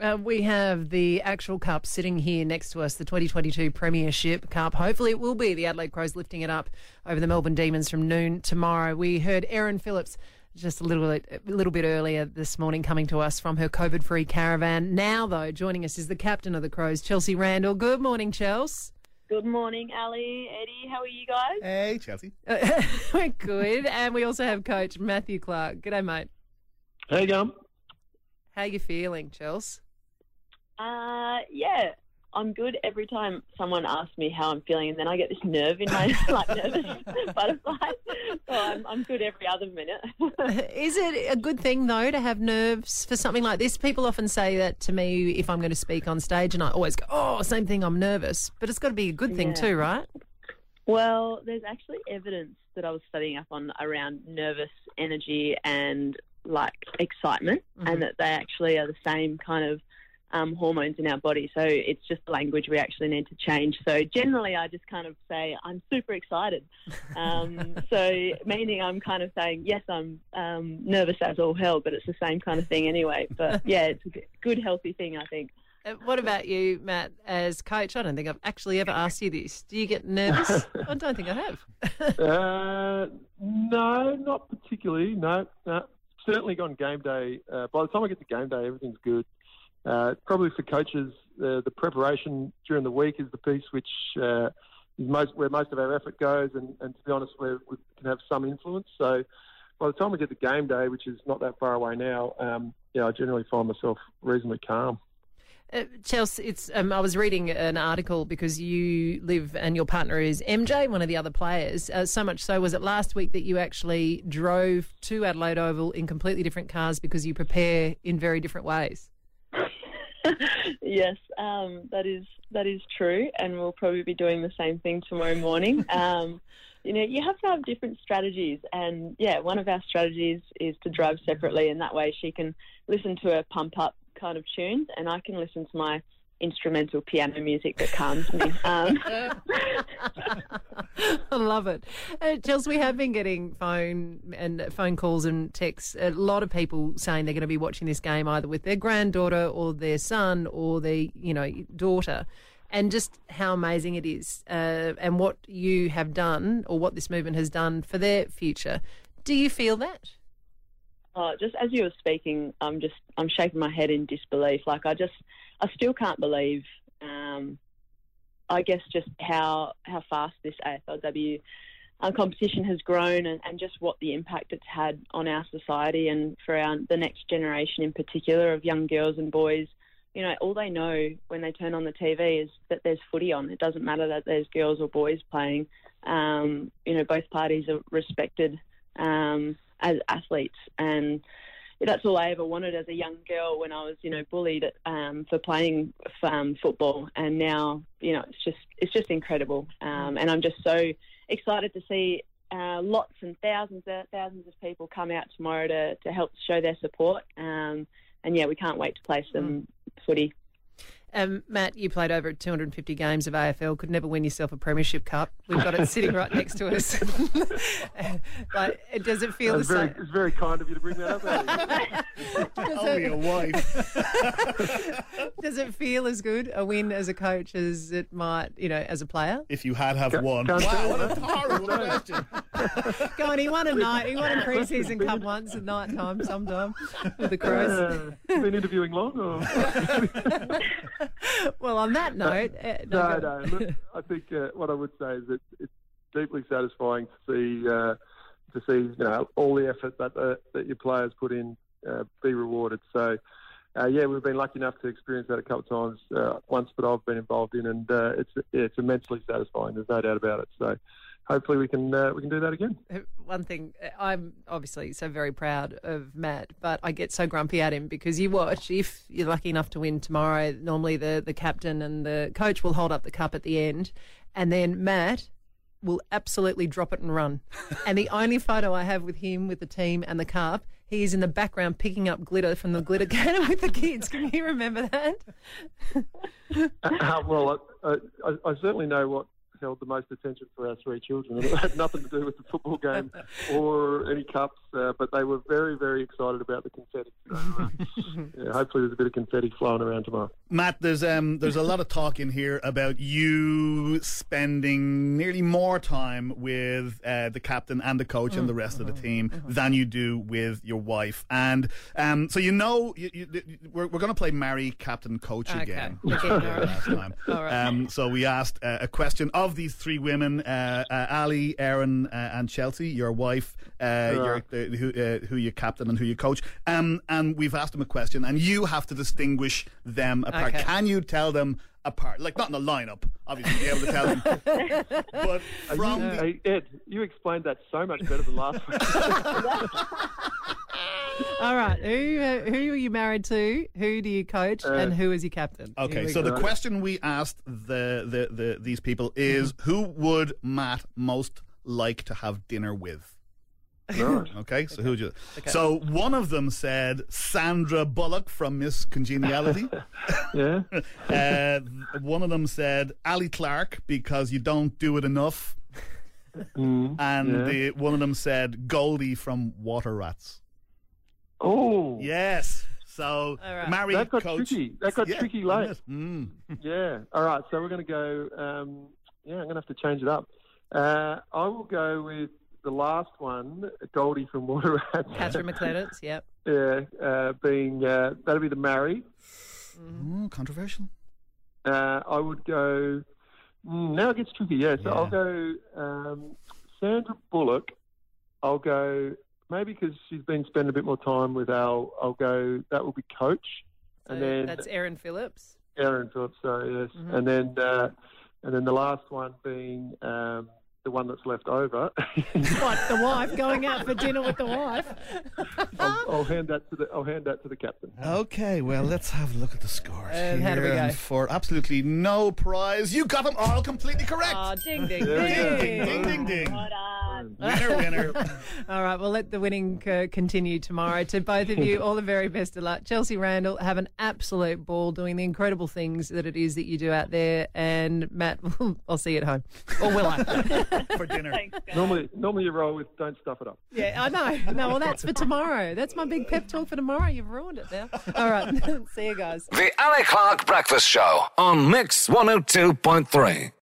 Uh, we have the actual cup sitting here next to us, the 2022 Premiership Cup. Hopefully, it will be the Adelaide Crows lifting it up over the Melbourne Demons from noon tomorrow. We heard Erin Phillips just a little, a little bit earlier this morning coming to us from her COVID free caravan. Now, though, joining us is the captain of the Crows, Chelsea Randall. Good morning, Chelsea. Good morning, Ali, Eddie. How are you guys? Hey, Chelsea. We're good. And we also have Coach Matthew Clarke. G'day, mate. How you going? How you feeling, Chelsea? Uh, yeah, I'm good every time someone asks me how I'm feeling, and then I get this nerve in my like nervous butterfly. So I'm, I'm good every other minute. Is it a good thing though to have nerves for something like this? People often say that to me if I'm going to speak on stage, and I always go, "Oh, same thing. I'm nervous," but it's got to be a good thing Yeah. too, right? well, there's actually evidence that I was studying up on around nervous energy and like excitement, and that they actually are the same kind of um, hormones in our body. So it's just the language we actually need to change. So generally, I just kind of say I'm super excited. Um, so meaning I'm kind of saying yes, I'm um, nervous as all hell, but it's the same kind of thing anyway. But yeah, it's a good healthy thing, I think. Uh, What about you, Matt, as coach? I don't think I've actually ever asked you this. Do you get nervous? I don't think I have. Uh, no, not particularly. No, no. Certainly on game day. Uh, by the time I get to game day, everything's good. Uh, probably for coaches, uh, the preparation during the week is the piece which uh, is most where most of our effort goes, and, and to be honest, where we can have some influence. So by the time we get to game day, which is not that far away now, um, yeah, I generally find myself reasonably calm. Uh, Chelsea, it's. Um, I was reading an article because you live and your partner is MJ, one of the other players. Uh, so much so was it last week that you actually drove to Adelaide Oval in completely different cars because you prepare in very different ways. yes, um, that is that is true, and we'll probably be doing the same thing tomorrow morning. Um, you know, you have to have different strategies, and yeah, one of our strategies is to drive separately, and that way she can listen to her pump up kind of tunes, and I can listen to my instrumental piano music that calms me. Um, I love it. Uh, Chelsea, we have been getting phone and phone calls and texts. A lot of people saying they're going to be watching this game either with their granddaughter or their son or their, you know, daughter. And just how amazing it is, uh, and what you have done, or what this movement has done for their future. Do you feel that? Oh, just as you were speaking, I'm just I'm shaking my head in disbelief. Like I just I still can't believe. Um, I guess just how how fast this AFLW uh, competition has grown, and, and just what the impact it's had on our society and for our the next generation in particular of young girls and boys. You know, all they know when they turn on the TV is that there's footy on. It doesn't matter that there's girls or boys playing. Um, you know, both parties are respected um, as athletes, and that's all I ever wanted as a young girl when I was, you know, bullied um, for playing um, football, and now, you know, it's just it's just incredible, um, and I'm just so excited to see uh, lots and thousands thousands of people come out tomorrow to to help show their support, um, and yeah, we can't wait to play some footy. Um, Matt, you played over 250 games of AFL. Could never win yourself a premiership cup. We've got it sitting right next to us. like, does it feel It's the very, same? it's very kind of you to bring that up. Ellie. Does Only it- a wife. Does it feel as good a win as a coach as it might, you know, as a player? if you had have won. Wow, what a horrible question. Go on, he won a night. He won a pre-season cup once at night time, sometime with the Crows. Uh, been interviewing long? Or? Well, on that note, uh, No, go- no. Look, I think uh, what I would say is that it's deeply satisfying to see uh, to see you know all the effort that uh, that your players put in uh, be rewarded. So. Uh, yeah, we've been lucky enough to experience that a couple of times. Uh, once, but I've been involved in, and uh, it's yeah, it's immensely satisfying. There's no doubt about it. So, hopefully, we can uh, we can do that again. one thing I'm obviously so very proud of Matt, but I get so grumpy at him because you watch if you're lucky enough to win tomorrow. Normally, the the captain and the coach will hold up the cup at the end, and then Matt will absolutely drop it and run. and the only photo I have with him with the team and the cup, he is in the background picking up glitter from the glitter cannon with the kids. Can you remember that? Uh, well, I, I, I certainly know what held the most attention for our three children. It had nothing to do with the football game or any cups, uh, but they were very, very excited about the confetti. So, uh, yeah, hopefully, there's a bit of confetti flying around tomorrow. Matt, there's um there's a lot of talk in here about you spending nearly more time with uh, the captain and the coach and the rest of the team than you do with your wife, and um so you know you, you, we're we're going to play marry captain coach Okay. again. Okay, all right. last time. All right. Um, so we asked uh, a question of these three women: uh, uh, Ali, Erin, uh, and Chelsea. Your wife, uh, your, uh, who, uh, who you captain and who you coach. Um, and we've asked them a question, and you have to distinguish them apart. Okay. Can you tell them apart? Like not in the lineup, obviously, be able to tell them. but from you, the, Ed, you explained that so much better than last week. All right. Who uh, who are you married to? Who do you coach? and who is your captain? Okay, so go. the question we asked the, the, the these people is who would Matt most like to have dinner with? Right. Okay, so who would you? Okay. So one of them said Sandra Bullock from Miss Congeniality. Yeah. uh, one of them said Ali Clarke because you don't do it enough, Mm, and yeah. the, one of them said Goldie from Water Rats. Oh, Yes. So All right. marry That got coach. tricky. That got Yeah, tricky late. yes. Mm. Yeah. All right. So we're going to go. Um, yeah, I'm going to have to change it up. Uh, I will go with the last one, Goldie from Water Rats. Catherine McClements. Yep. yeah, uh, being uh, that'll be the marry. Oh, controversial. Uh, I would go. Mm, now it gets tricky. Yeah. So Yeah. I'll go um, Sandra Bullock. I'll go maybe because she's been spending a bit more time with Al. I'll go. That will be coach, So and then that's Erin Phillips. Erin Phillips. So yes, Mhm. and then uh, and then the last one being um, the one that's left over. What the wife going out for dinner with the wife? I'll, I'll hand that to the I'll hand that to the captain. Okay, well, let's have a look at the scores. And how do we go? And For absolutely no prize, you got them all completely correct. Oh, ding ding ding, ding. ding, ding, ding, ding. All right, we'll let the winning uh, continue tomorrow. To both of you, all the very best of luck. Chelsea Randall, have an absolute ball doing the incredible things that it is that you do out there. And Matt, I'll see you at home. Or will I? for dinner. Thanks. Normally, normally you roll with don't stuff it up. yeah, I know. No, well, that's for tomorrow. That's my big pep talk for tomorrow. You've ruined it now. All right, see you guys. The Ali Clarke Breakfast Show on Mix 102.3.